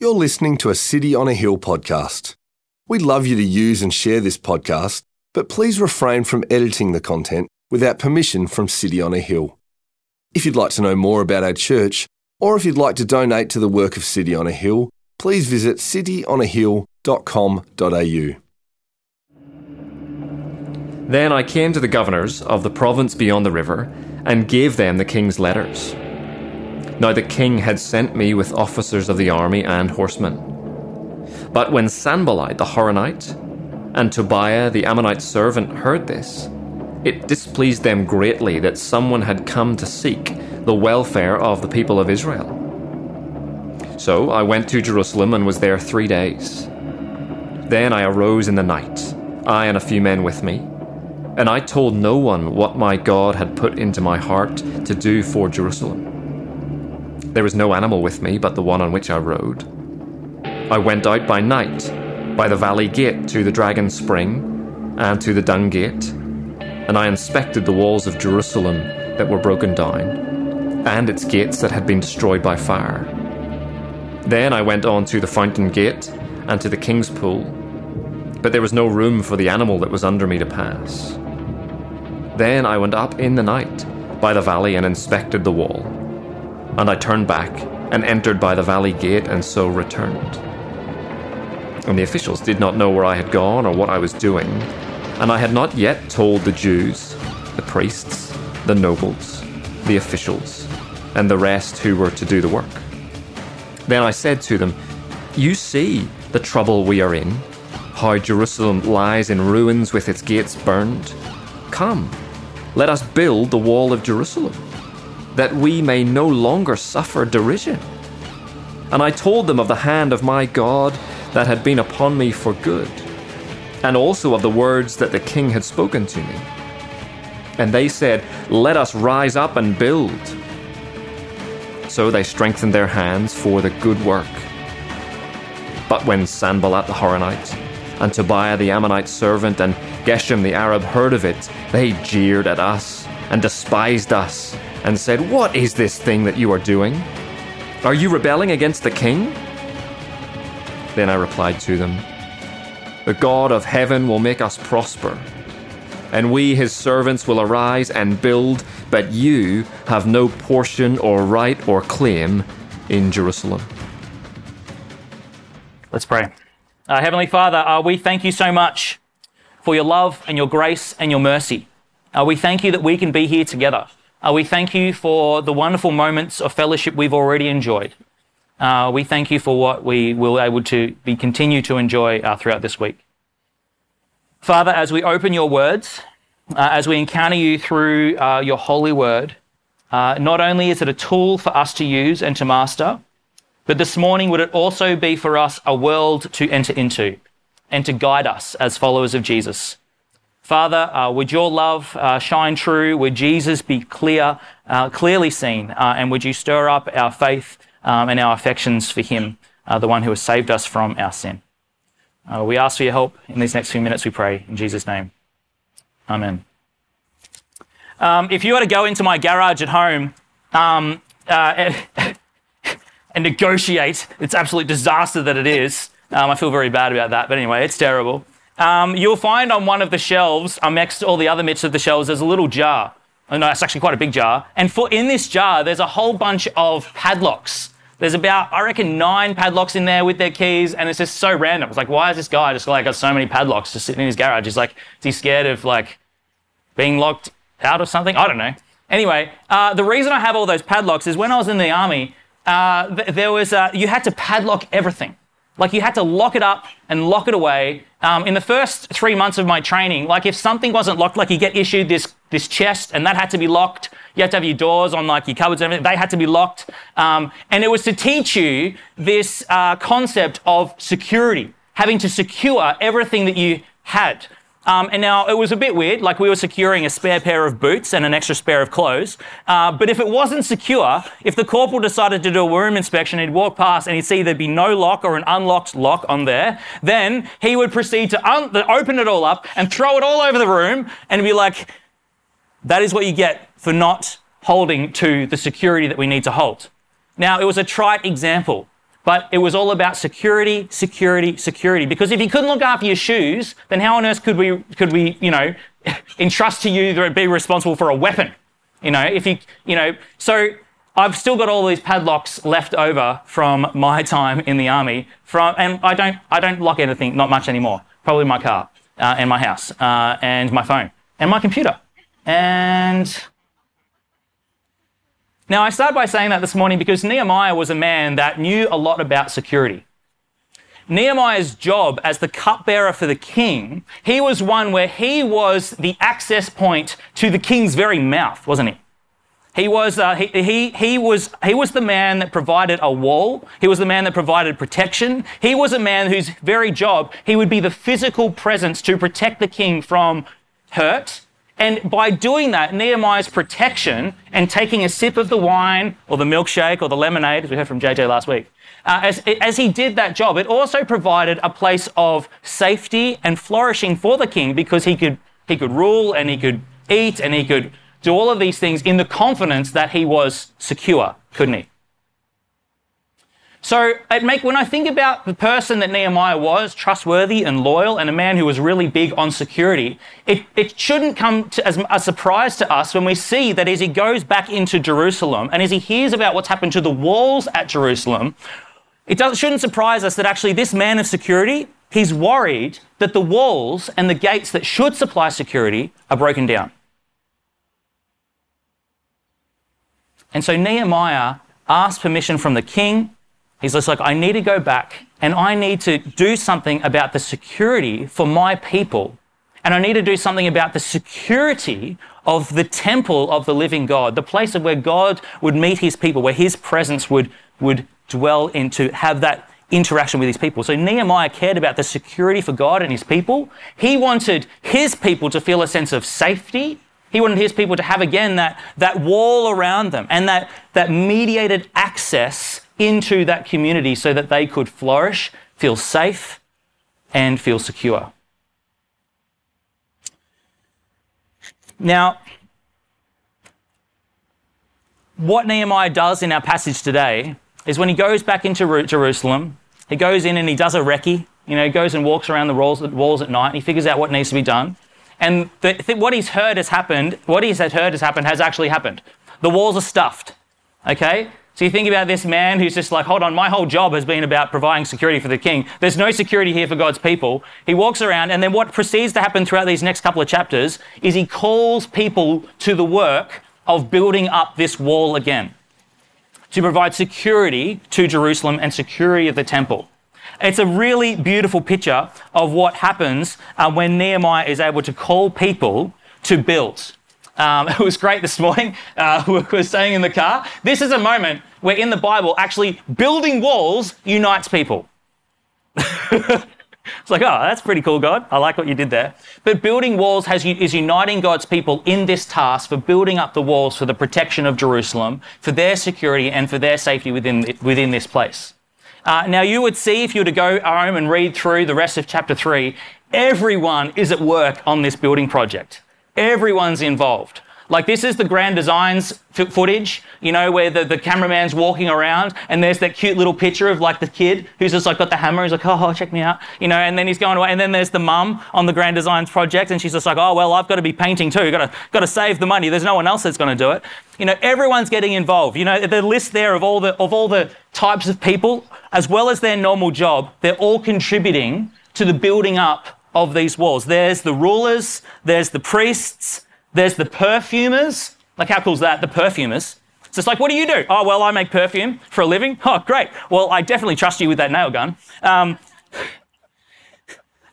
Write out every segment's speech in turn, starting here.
You're listening to a City on a Hill podcast. We'd love you to use and share this podcast, but please refrain from editing the content without permission from City on a Hill. If you'd like to know more about our church, or if you'd like to donate to the work of City on a Hill, please visit cityonahill.com.au. Then I came to the governors of the province beyond the river and gave them the king's letters. Now the king had sent me with officers of the army and horsemen. But when Sanballat the Horonite and Tobiah the Ammonite servant heard this, it displeased them greatly that someone had come to seek the welfare of the people of Israel. So I went to Jerusalem and was there three days. Then I arose in the night, I and a few men with me, and I told no one what my God had put into my heart to do for Jerusalem. There was no animal with me but the one on which I rode. I went out by night, by the valley gate to the dragon spring, and to the dung gate, and I inspected the walls of Jerusalem that were broken down, and its gates that had been destroyed by fire. Then I went on to the fountain gate and to the king's pool, but there was no room for the animal that was under me to pass. Then I went up in the night by the valley and inspected the wall and I turned back and entered by the valley gate and so returned. And the officials did not know where I had gone or what I was doing, and I had not yet told the Jews, the priests, the nobles, the officials, and the rest who were to do the work. Then I said to them, You see the trouble we are in, how Jerusalem lies in ruins with its gates burned. Come, let us build the wall of Jerusalem that we may no longer suffer derision. And I told them of the hand of my God that had been upon me for good, and also of the words that the king had spoken to me. And they said, Let us rise up and build. So they strengthened their hands for the good work. But when Sanballat the Horonite, and Tobiah the Ammonite servant, and Geshem the Arab heard of it, they jeered at us and despised us and said, What is this thing that you are doing? Are you rebelling against the king? Then I replied to them, The God of heaven will make us prosper, and we, his servants, will arise and build, but you have no portion or right or claim in Jerusalem. Let's pray. Uh, Heavenly Father, uh, we thank you so much for your love and your grace and your mercy. Uh, we thank you that we can be here together. Uh, we thank you for the wonderful moments of fellowship we've already enjoyed. Uh, we thank you for what we will be able to be continue to enjoy uh, throughout this week. Father, as we open your words, uh, as we encounter you through uh, your holy word, uh, not only is it a tool for us to use and to master, but this morning would it also be for us a world to enter into and to guide us as followers of Jesus. Father, uh, would your love uh, shine true? Would Jesus be clear, uh, clearly seen? Uh, and would you stir up our faith um, and our affections for Him, uh, the one who has saved us from our sin? Uh, we ask for your help in these next few minutes, we pray. In Jesus' name. Amen. Um, if you were to go into my garage at home um, and, and, negotiate, it's absolute disaster that it is. Um, I feel very bad about that, but anyway, it's terrible um, you'll find on one of the shelves, amongst all the other bits of the shelves, there's a little jar. Oh, no, it's actually quite a big jar. And for in this jar, there's a whole bunch of padlocks. There's about, I reckon, nine padlocks in there with their keys, and it's just so random. It's like, why is this guy just like got so many padlocks just sitting in his garage? He's like, is he scared of like being locked out of something? I don't know. Anyway, uh, the reason I have all those padlocks is when I was in the army, uh, th- there was uh, you had to padlock everything. Like you had to lock it up and lock it away. Um, in the first three months of my training, like if something wasn't locked, like you get issued this this chest and that had to be locked. You had to have your doors on like your cupboards and everything. They had to be locked. Um, and it was to teach you this uh, concept of security, having to secure everything that you had. Um, and now it was a bit weird, like we were securing a spare pair of boots and an extra spare of clothes. Uh, but if it wasn't secure, if the corporal decided to do a room inspection, he'd walk past and he'd see there'd be no lock or an unlocked lock on there, then he would proceed to un- open it all up and throw it all over the room and be like, that is what you get for not holding to the security that we need to hold. Now, it was a trite example, But it was all about security, security, security. Because if you couldn't look after your shoes, then how on earth could we, could we, you know, entrust to you to be responsible for a weapon? You know, if you, you know, so I've still got all these padlocks left over from my time in the army. From and I don't, I don't lock anything, not much anymore. Probably my car uh, and my house uh, and my phone and my computer. And now I start by saying that this morning because Nehemiah was a man that knew a lot about security. Nehemiah's job as the cupbearer for the king, he was one where he was the access point to the king's very mouth, wasn't he? He was, uh, he, he, he, was, he was the man that provided a wall. He was the man that provided protection. He was a man whose very job, he would be the physical presence to protect the king from hurt. And by doing that, Nehemiah's protection and taking a sip of the wine or the milkshake or the lemonade, as we heard from JJ last week, uh, as, as he did that job, it also provided a place of safety and flourishing for the king because he could, he could rule and he could eat and he could do all of these things in the confidence that he was secure, couldn't he? So uh, it make, when I think about the person that Nehemiah was, trustworthy and loyal, and a man who was really big on security, it, it shouldn't come as a surprise to us when we see that as he goes back into Jerusalem and as he hears about what's happened to the walls at Jerusalem, it shouldn't surprise us that actually this man of security, he's worried that the walls and the gates that should supply security are broken down. And so Nehemiah asks permission from the king He's just like, I need to go back and I need to do something about the security for my people. And I need to do something about the security of the temple of the living God, the place of where God would meet his people, where his presence would, would dwell in to have that interaction with his people. So Nehemiah cared about the security for God and his people. He wanted his people to feel a sense of safety. He wanted his people to have again that, that wall around them and that, that mediated access into that community so that they could flourish, feel safe, and feel secure. Now, what Nehemiah does in our passage today is when he goes back into Jerusalem, he goes in and he does a recce, you know, he goes and walks around the walls, at night and he figures out what needs to be done. And the, what he's heard has happened, what he's heard has happened has actually happened. The walls are stuffed, okay? So you think about this man who's just like, hold on, my whole job has been about providing security for the king. There's no security here for God's people. He walks around, and then what proceeds to happen throughout these next couple of chapters is he calls people to the work of building up this wall again to provide security to Jerusalem and security of the temple. It's a really beautiful picture of what happens uh, when Nehemiah is able to call people to build. Um, it was great this morning. Uh, we were saying in the car, this is a moment where in the Bible, actually building walls unites people. it's like, oh, that's pretty cool, God. I like what you did there. But building walls has, is uniting God's people in this task for building up the walls for the protection of Jerusalem, for their security and for their safety within, within this place. Uh, now, you would see if you were to go home and read through the rest of chapter 3, everyone is at work on this building project. Everyone's involved. Like this is the grand designs footage, you know, where the, the cameraman's walking around and there's that cute little picture of like the kid who's just like got the hammer. He's like, oh, check me out, you know, and then he's going away. And then there's the mum on the grand designs project and she's just like, oh, well, I've got to be painting too. Got to, got to save the money. There's no one else that's going to do it. You know, everyone's getting involved. You know, the list there of all the, of all the types of people, as well as their normal job, they're all contributing to the building up of these walls. There's the rulers, there's the priests, there's the perfumers. Like, how cool is that? The perfumers. So it's like, what do you do? Oh, well, I make perfume for a living. Oh, great. Well, I definitely trust you with that nail gun. Um,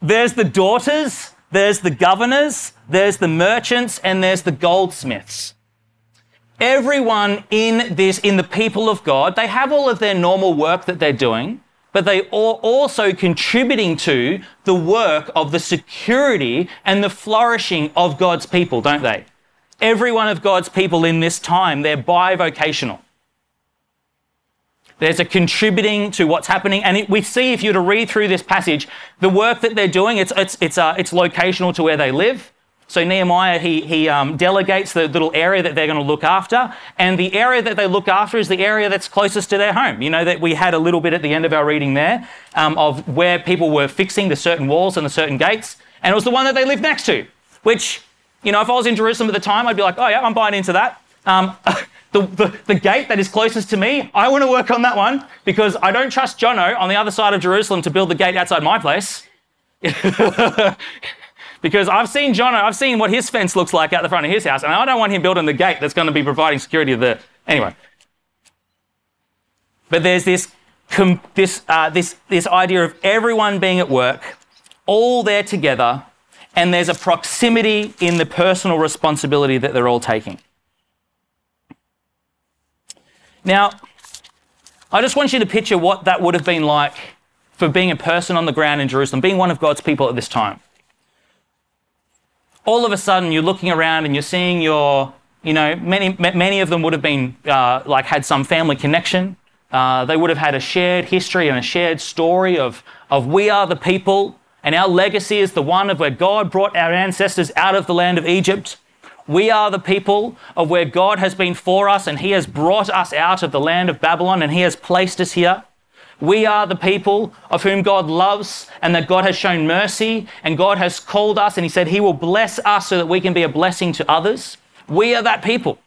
there's the daughters, there's the governors, there's the merchants, and there's the goldsmiths. Everyone in this, in the people of God, they have all of their normal work that they're doing but they are also contributing to the work of the security and the flourishing of God's people, don't they? Every one of God's people in this time, they're bivocational. There's a contributing to what's happening. And it, we see, if you were to read through this passage, the work that they're doing, it's, it's, it's, uh, it's locational to where they live. So Nehemiah, he, he um, delegates the little area that they're going to look after. And the area that they look after is the area that's closest to their home. You know, that we had a little bit at the end of our reading there um, of where people were fixing the certain walls and the certain gates. And it was the one that they lived next to, which, you know, if I was in Jerusalem at the time, I'd be like, oh, yeah, I'm buying into that. Um, the, the, the, gate that is closest to me, I want to work on that one because I don't trust Jono on the other side of Jerusalem to build the gate outside my place. because I've seen Jono, I've seen what his fence looks like out the front of his house, and I don't want him building the gate that's going to be providing security there. Anyway. But there's this, this, uh, this, this idea of everyone being at work, all there together, and there's a proximity in the personal responsibility that they're all taking. Now, I just want you to picture what that would have been like for being a person on the ground in Jerusalem, being one of God's people at this time. All of a sudden, you're looking around and you're seeing your, you know, many, many of them would have been uh, like had some family connection. Uh, they would have had a shared history and a shared story of, of we are the people and our legacy is the one of where God brought our ancestors out of the land of Egypt we are the people of where God has been for us and He has brought us out of the land of Babylon and He has placed us here. We are the people of whom God loves and that God has shown mercy and God has called us and He said He will bless us so that we can be a blessing to others. We are that people.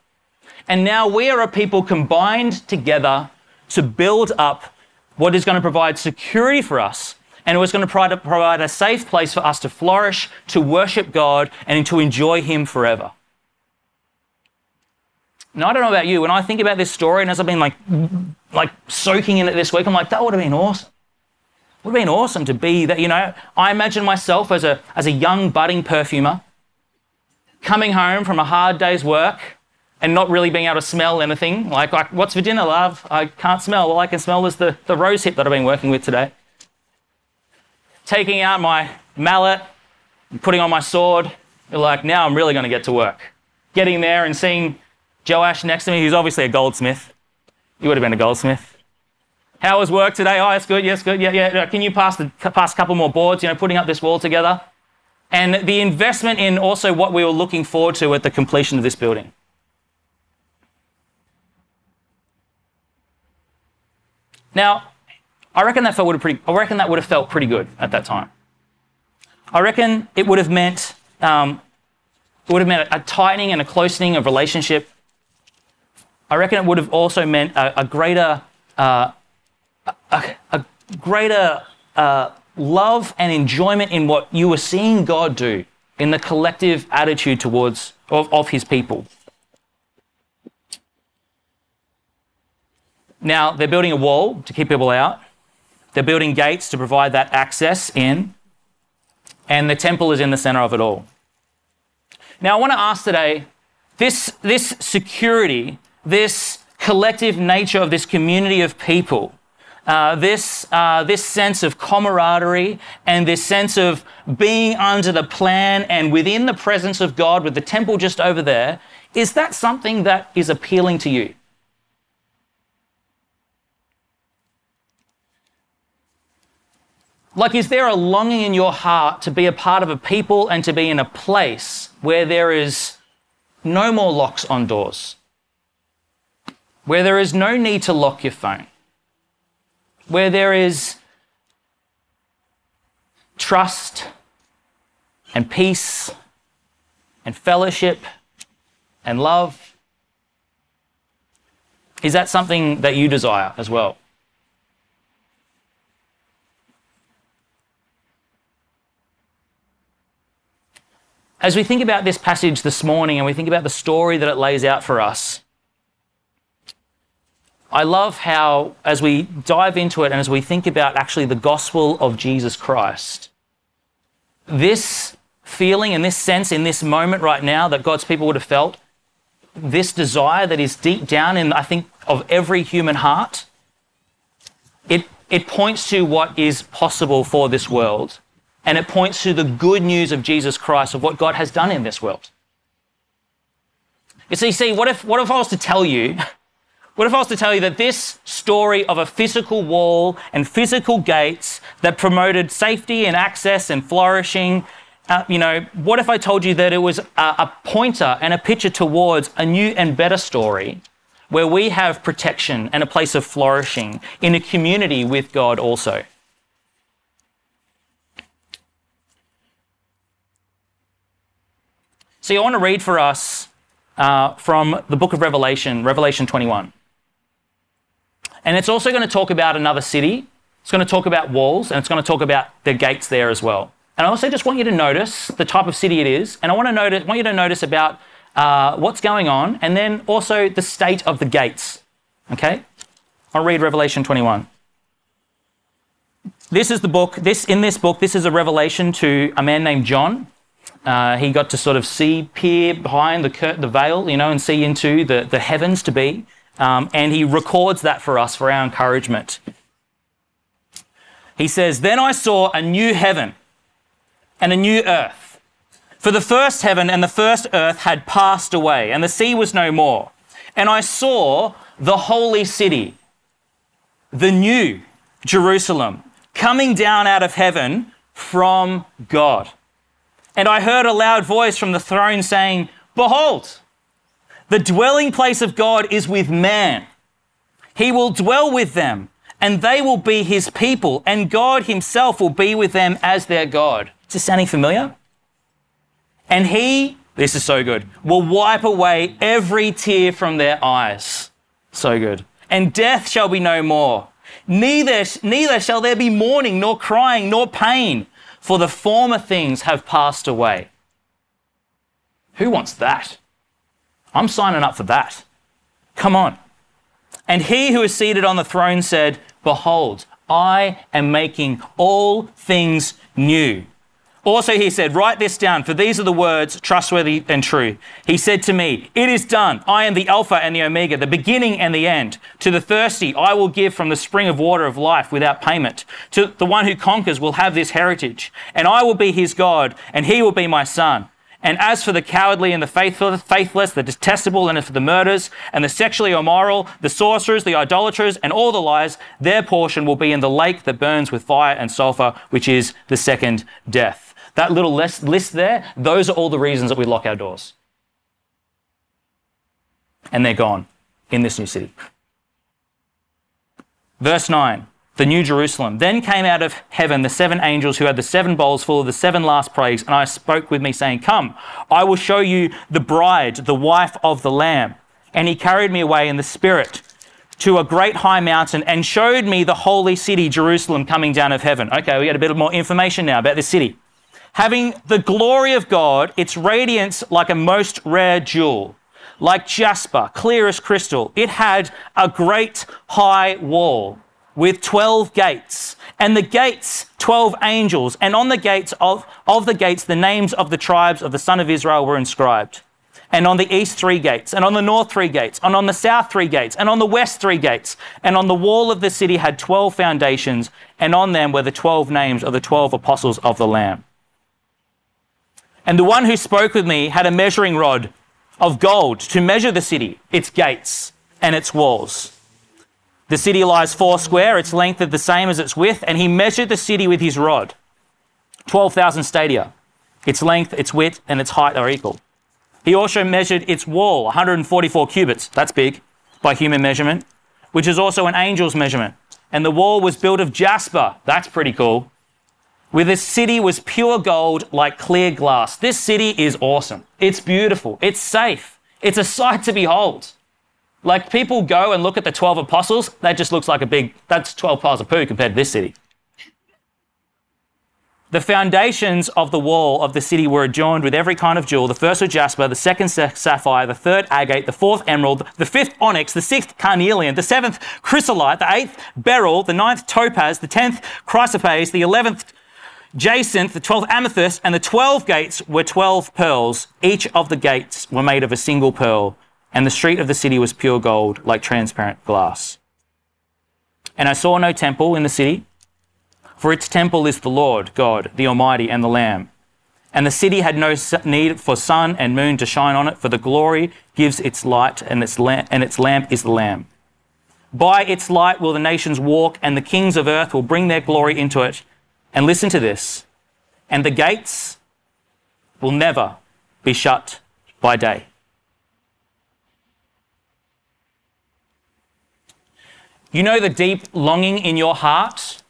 And now we are a people combined together to build up what is going to provide security for us and it was going to provide a safe place for us to flourish, to worship God, and to enjoy Him forever. Now, I don't know about you, when I think about this story, and as I've been like, like soaking in it this week, I'm like, that would have been awesome. Would have been awesome to be that, you know, I imagine myself as a, as a young budding perfumer coming home from a hard day's work and not really being able to smell anything. Like, like what's for dinner, love? I can't smell. All I can smell is the, the rose hip that I've been working with today. Taking out my mallet and putting on my sword, like, now I'm really going to get to work. Getting there and seeing Joash next to me, he's obviously a goldsmith. He would have been a goldsmith. How was work today? Oh, it's good. Yes, good. Yeah, yeah. Can you pass the pass a couple more boards? You know, putting up this wall together, and the investment in also what we were looking forward to at the completion of this building. Now, I reckon that felt would have pretty. I reckon that would have felt pretty good at that time. I reckon it would have meant um, it would have meant a tightening and a closening of relationship I reckon it would have also meant a, a greater, uh, a, a, greater uh, love and enjoyment in what you were seeing God do in the collective attitude towards of, of His people. Now they're building a wall to keep people out. They're building gates to provide that access in, and the temple is in the center of it all. Now I want to ask today this, this security this collective nature of this community of people, uh, this, uh, this sense of camaraderie and this sense of being under the plan and within the presence of God with the temple just over there, is that something that is appealing to you? Like, is there a longing in your heart to be a part of a people and to be in a place where there is no more locks on doors? Where there is no need to lock your phone, where there is trust and peace and fellowship and love. Is that something that you desire as well? As we think about this passage this morning and we think about the story that it lays out for us, I love how, as we dive into it and as we think about actually the gospel of Jesus Christ, this feeling and this sense in this moment right now that God's people would have felt, this desire that is deep down in, I think, of every human heart, it, it points to what is possible for this world. And it points to the good news of Jesus Christ, of what God has done in this world. You see, see, what if, what if I was to tell you What if I was to tell you that this story of a physical wall and physical gates that promoted safety and access and flourishing uh, you know, what if I told you that it was a, a pointer and a picture towards a new and better story where we have protection and a place of flourishing in a community with God also? See, I want to read for us uh, from the book of Revelation, Revelation 21. And it's also going to talk about another city. It's going to talk about walls, and it's going to talk about the gates there as well. And I also just want you to notice the type of city it is, and I want to notice, want you to notice about uh, what's going on, and then also the state of the gates. Okay, I'll read Revelation 21. This is the book. This in this book, this is a revelation to a man named John. Uh, he got to sort of see, peer behind the cur- the veil, you know, and see into the, the heavens to be. Um, and he records that for us for our encouragement. He says, Then I saw a new heaven and a new earth. For the first heaven and the first earth had passed away, and the sea was no more. And I saw the holy city, the new Jerusalem, coming down out of heaven from God. And I heard a loud voice from the throne saying, Behold, the dwelling place of God is with man. He will dwell with them, and they will be his people, and God himself will be with them as their God. Is this sounding familiar? And he, this is so good, will wipe away every tear from their eyes. So good. And death shall be no more. Neither, neither shall there be mourning, nor crying, nor pain for the former things have passed away. Who wants that? I'm signing up for that. Come on. And he who is seated on the throne said, Behold, I am making all things new. Also, he said, Write this down, for these are the words trustworthy and true. He said to me, It is done. I am the Alpha and the Omega, the beginning and the end. To the thirsty, I will give from the spring of water of life without payment. To the one who conquers will have this heritage. And I will be his God, and he will be my son. And as for the cowardly and the faithless, the detestable and for the murderers and the sexually immoral, the sorcerers, the idolaters, and all the liars, their portion will be in the lake that burns with fire and sulfur, which is the second death. That little list there, those are all the reasons that we lock our doors. And they're gone in this new city. Verse 9 the New Jerusalem. Then came out of heaven the seven angels who had the seven bowls full of the seven last plagues, and I spoke with me, saying, Come, I will show you the bride, the wife of the Lamb. And he carried me away in the Spirit to a great high mountain and showed me the holy city, Jerusalem, coming down of heaven. Okay, we got a bit more information now about this city having the glory of God, its radiance like a most rare jewel, like jasper, clear as crystal. It had a great high wall with 12 gates, and the gates, 12 angels, and on the gates of, of the gates, the names of the tribes of the son of Israel were inscribed. And on the east, three gates, and on the north, three gates, and on the south, three gates, and on the west, three gates. And on the wall of the city had 12 foundations, and on them were the 12 names of the 12 apostles of the Lamb. And the one who spoke with me had a measuring rod of gold to measure the city, its gates, and its walls. The city lies four square, its length is the same as its width, and he measured the city with his rod. 12,000 stadia. Its length, its width, and its height are equal. He also measured its wall, 144 cubits. That's big by human measurement, which is also an angel's measurement. And the wall was built of jasper. That's pretty cool where this city was pure gold like clear glass. This city is awesome. It's beautiful. It's safe. It's a sight to behold. Like people go and look at the 12 apostles, that just looks like a big, that's 12 piles of poo compared to this city. The foundations of the wall of the city were adorned with every kind of jewel. The first was jasper, the second sapphire, the third agate, the fourth emerald, the fifth onyx, the sixth carnelian, the seventh chrysolite, the eighth beryl, the ninth topaz, the tenth chrysoprase, the eleventh jacinth, the 12th amethyst, and the 12 gates were 12 pearls. Each of the gates were made of a single pearl, and the street of the city was pure gold, like transparent glass. And I saw no temple in the city, for its temple is the Lord God, the Almighty, and the Lamb. And the city had no need for sun and moon to shine on it, for the glory gives its light, and its, lamp, and its lamp is the Lamb. By its light will the nations walk, and the kings of earth will bring their glory into it. And listen to this. And the gates will never be shut by day. You know the deep longing in your heart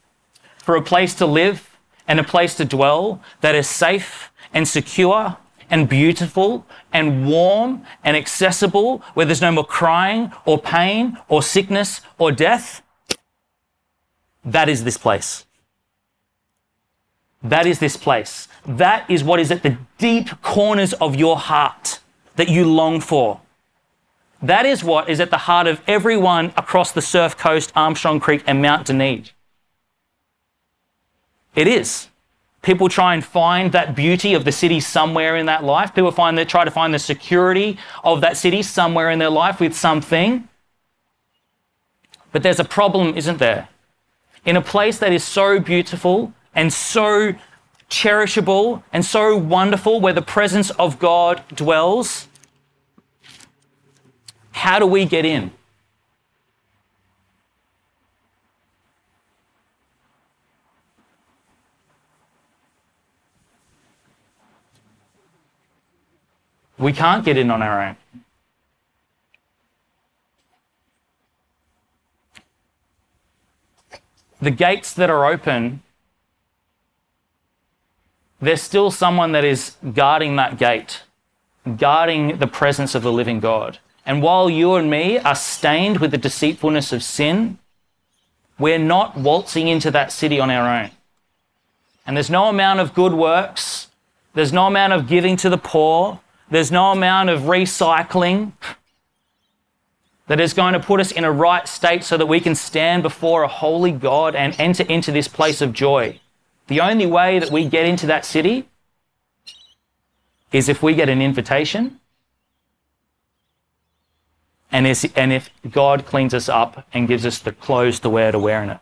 for a place to live and a place to dwell that is safe and secure and beautiful and warm and accessible, where there's no more crying or pain or sickness or death. That is this place. That is this place. That is what is at the deep corners of your heart that you long for. That is what is at the heart of everyone across the Surf Coast, Armstrong Creek, and Mount Duneed. It is. People try and find that beauty of the city somewhere in that life. People find they try to find the security of that city somewhere in their life with something. But there's a problem, isn't there? In a place that is so beautiful and so cherishable and so wonderful, where the presence of God dwells, how do we get in? We can't get in on our own. The gates that are open, there's still someone that is guarding that gate, guarding the presence of the living God. And while you and me are stained with the deceitfulness of sin, we're not waltzing into that city on our own. And there's no amount of good works, there's no amount of giving to the poor, there's no amount of recycling that is going to put us in a right state so that we can stand before a holy God and enter into this place of joy. The only way that we get into that city is if we get an invitation and, and if God cleans us up and gives us the clothes to wear to wear in it.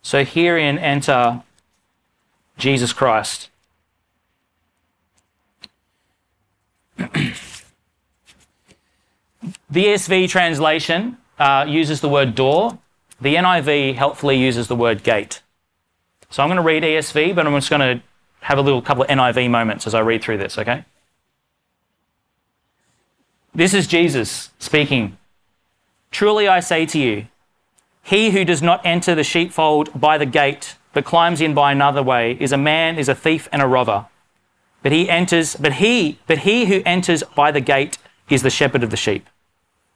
So herein enter Jesus Christ. the ESV translation uh, uses the word door. The NIV helpfully uses the word gate. So I'm going to read ESV, but I'm just going to have a little couple of NIV moments as I read through this, okay? This is Jesus speaking. Truly I say to you, he who does not enter the sheepfold by the gate, but climbs in by another way, is a man, is a thief and a robber. But he enters, but he, but he who enters by the gate is the shepherd of the sheep.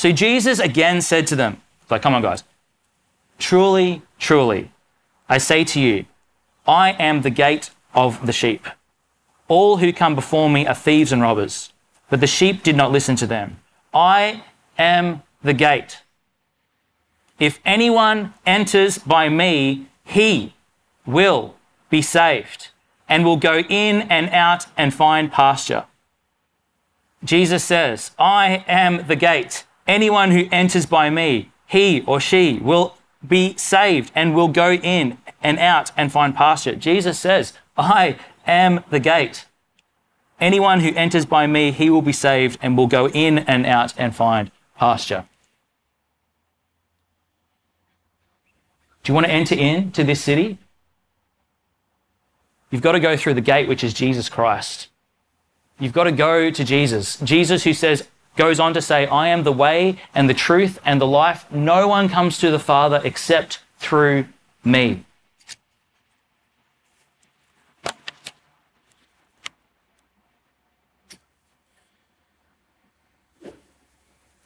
So Jesus again said to them, like, come on, guys. Truly, truly, I say to you, I am the gate of the sheep. All who come before me are thieves and robbers, but the sheep did not listen to them. I am the gate. If anyone enters by me, he will be saved and will go in and out and find pasture. Jesus says, I am the gate. Anyone who enters by me, he or she will be saved and will go in and out and find pasture. Jesus says, I am the gate. Anyone who enters by me, he will be saved and will go in and out and find pasture. Do you want to enter into this city? You've got to go through the gate, which is Jesus Christ. You've got to go to Jesus. Jesus, who says, goes on to say, I am the way and the truth and the life. No one comes to the Father except through me.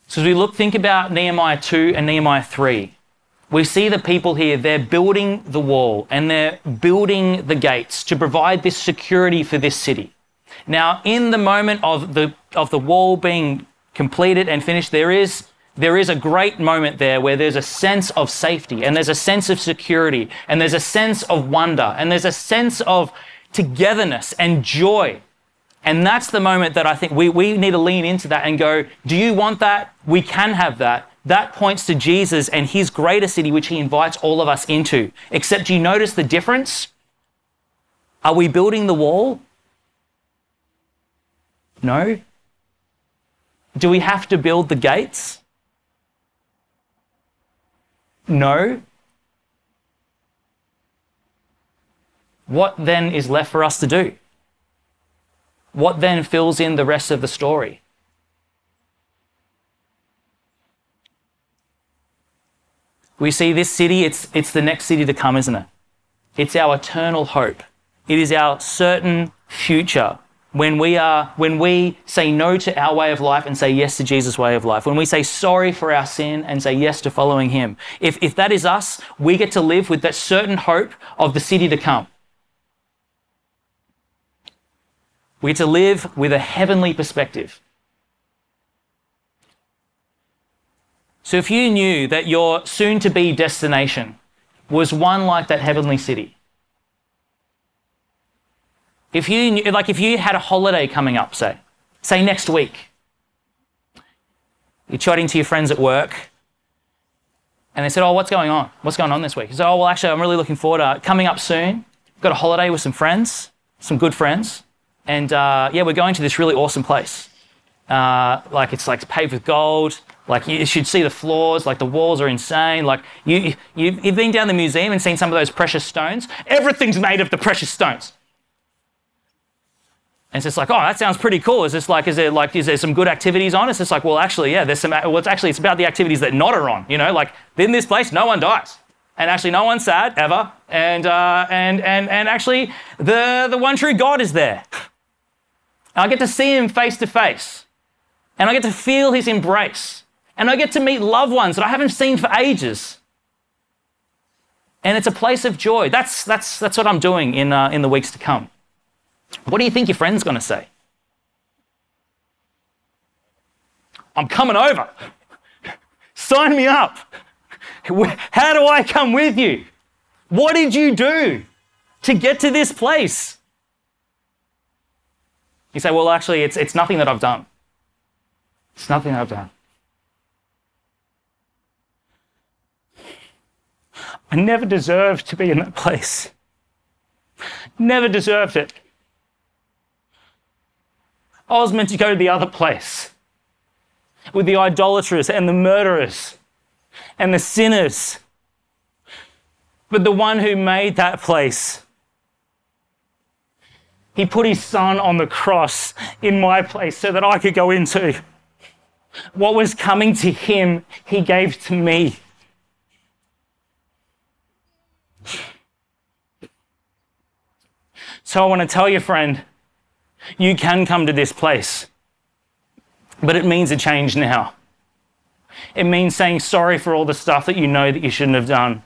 So as we look, think about Nehemiah 2 and Nehemiah 3 we see the people here, they're building the wall and they're building the gates to provide this security for this city. Now, in the moment of the, of the wall being completed and finished, there is there is a great moment there where there's a sense of safety and there's a sense of security and there's a sense of wonder and there's a sense of togetherness and joy. And that's the moment that I think we, we need to lean into that and go, do you want that? We can have that. That points to Jesus and his greater city, which he invites all of us into. Except, do you notice the difference? Are we building the wall? No. Do we have to build the gates? No. What then is left for us to do? What then fills in the rest of the story? We see this city, it's, it's the next city to come, isn't it? It's our eternal hope. It is our certain future when we are when we say no to our way of life and say yes to Jesus' way of life when we say sorry for our sin and say yes to following him if, if that is us we get to live with that certain hope of the city to come. We get to live with a heavenly perspective. So if you knew that your soon to be destination was one like that heavenly city if you like, if you had a holiday coming up, say, say next week, you're chatting to your friends at work, and they said, "Oh, what's going on? What's going on this week?" You said, "Oh, well, actually, I'm really looking forward to coming up soon. Got a holiday with some friends, some good friends, and uh, yeah, we're going to this really awesome place. Uh, like it's like paved with gold. Like you should see the floors. Like the walls are insane. Like you, you you've been down the museum and seen some of those precious stones. Everything's made of the precious stones." And it's just like, oh, that sounds pretty cool. Is this like, is there like, is there some good activities on? It's just like, well, actually, yeah, there's some. Well, it's actually it's about the activities that not are on. You know, like in this place, no one dies, and actually, no one's sad ever. And uh, and and and actually, the the one true God is there. I get to see Him face to face, and I get to feel His embrace, and I get to meet loved ones that I haven't seen for ages. And it's a place of joy. That's that's that's what I'm doing in uh, in the weeks to come. What do you think your friend's going to say? I'm coming over. Sign me up. How do I come with you? What did you do to get to this place? You say, well, actually, it's, it's nothing that I've done. It's nothing that I've done. I never deserved to be in that place. Never deserved it. I was meant to go to the other place with the idolaters and the murderers and the sinners. But the one who made that place, he put his son on the cross in my place so that I could go into. What was coming to him, he gave to me. So I want to tell you, friend, you can come to this place. But it means a change now. It means saying sorry for all the stuff that you know that you shouldn't have done.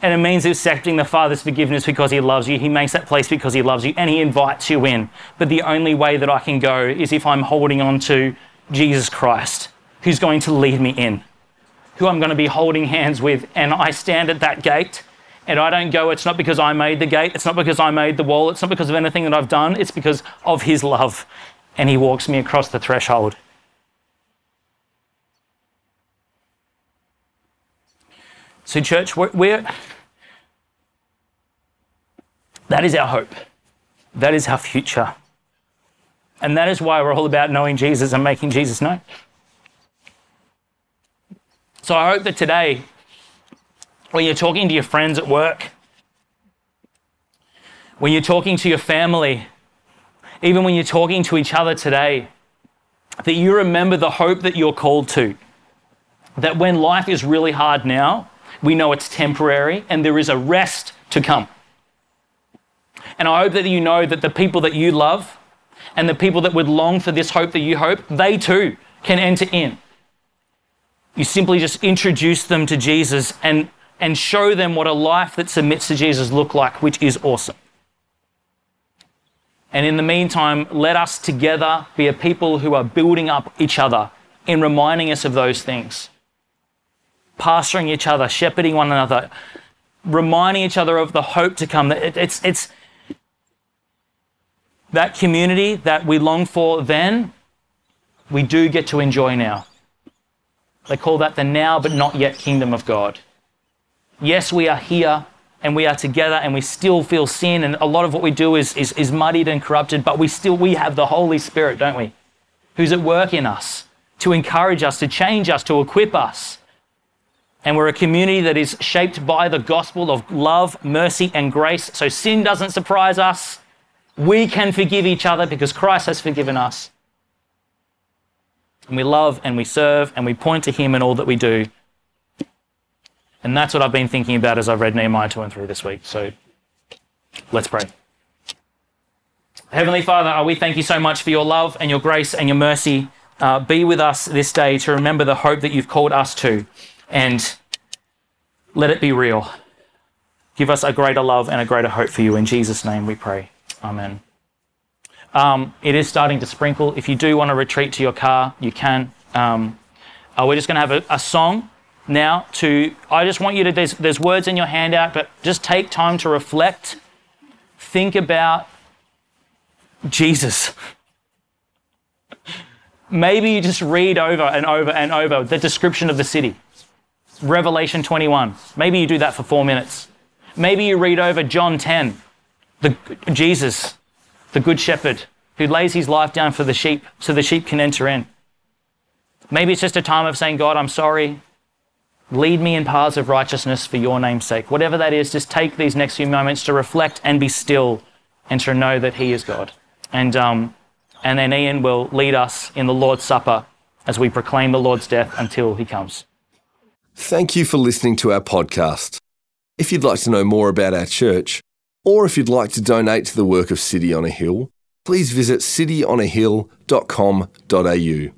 And it means accepting the Father's forgiveness because He loves you. He makes that place because He loves you and He invites you in. But the only way that I can go is if I'm holding on to Jesus Christ, who's going to lead me in, who I'm going to be holding hands with. And I stand at that gate and I don't go, it's not because I made the gate, it's not because I made the wall, it's not because of anything that I've done, it's because of His love. And He walks me across the threshold. So, church, we're, we're that is our hope. That is our future. And that is why we're all about knowing Jesus and making Jesus known. So I hope that today when you're talking to your friends at work, when you're talking to your family, even when you're talking to each other today, that you remember the hope that you're called to. That when life is really hard now, we know it's temporary and there is a rest to come. And I hope that you know that the people that you love and the people that would long for this hope that you hope, they too can enter in. You simply just introduce them to Jesus and and show them what a life that submits to Jesus look like, which is awesome. And in the meantime, let us together be a people who are building up each other in reminding us of those things, pastoring each other, shepherding one another, reminding each other of the hope to come. It's, it's that community that we long for then, we do get to enjoy now. They call that the now but not yet kingdom of God. Yes, we are here and we are together and we still feel sin and a lot of what we do is, is, is muddied and corrupted, but we still we have the Holy Spirit, don't we? Who's at work in us to encourage us, to change us, to equip us. And we're a community that is shaped by the gospel of love, mercy, and grace. So sin doesn't surprise us. We can forgive each other because Christ has forgiven us. And we love and we serve and we point to Him in all that we do. And that's what I've been thinking about as I've read Nehemiah 2 and 3 this week. So let's pray. Heavenly Father, we thank you so much for your love and your grace and your mercy. Uh, be with us this day to remember the hope that you've called us to and let it be real. Give us a greater love and a greater hope for you. In Jesus' name we pray. Amen. Um, it is starting to sprinkle. If you do want to retreat to your car, you can. Um, uh, we're just going to have a, a song now to i just want you to there's, there's words in your handout but just take time to reflect. Think about jesus. Maybe you just read over and over and over the description of the city. Revelation 21 maybe you do that for four minutes. Maybe you read over john 10 the jesus the good shepherd who lays his life down for the sheep so the sheep can enter in. Maybe it's just a time of saying god i'm sorry Lead me in paths of righteousness for your name's sake. Whatever that is, just take these next few moments to reflect and be still and to know that He is God. And, um, and then Ian will lead us in the Lord's Supper as we proclaim the Lord's death until He comes. Thank you for listening to our podcast. If you'd like to know more about our church, or if you'd like to donate to the work of City on a Hill, please visit cityonahill.com.au.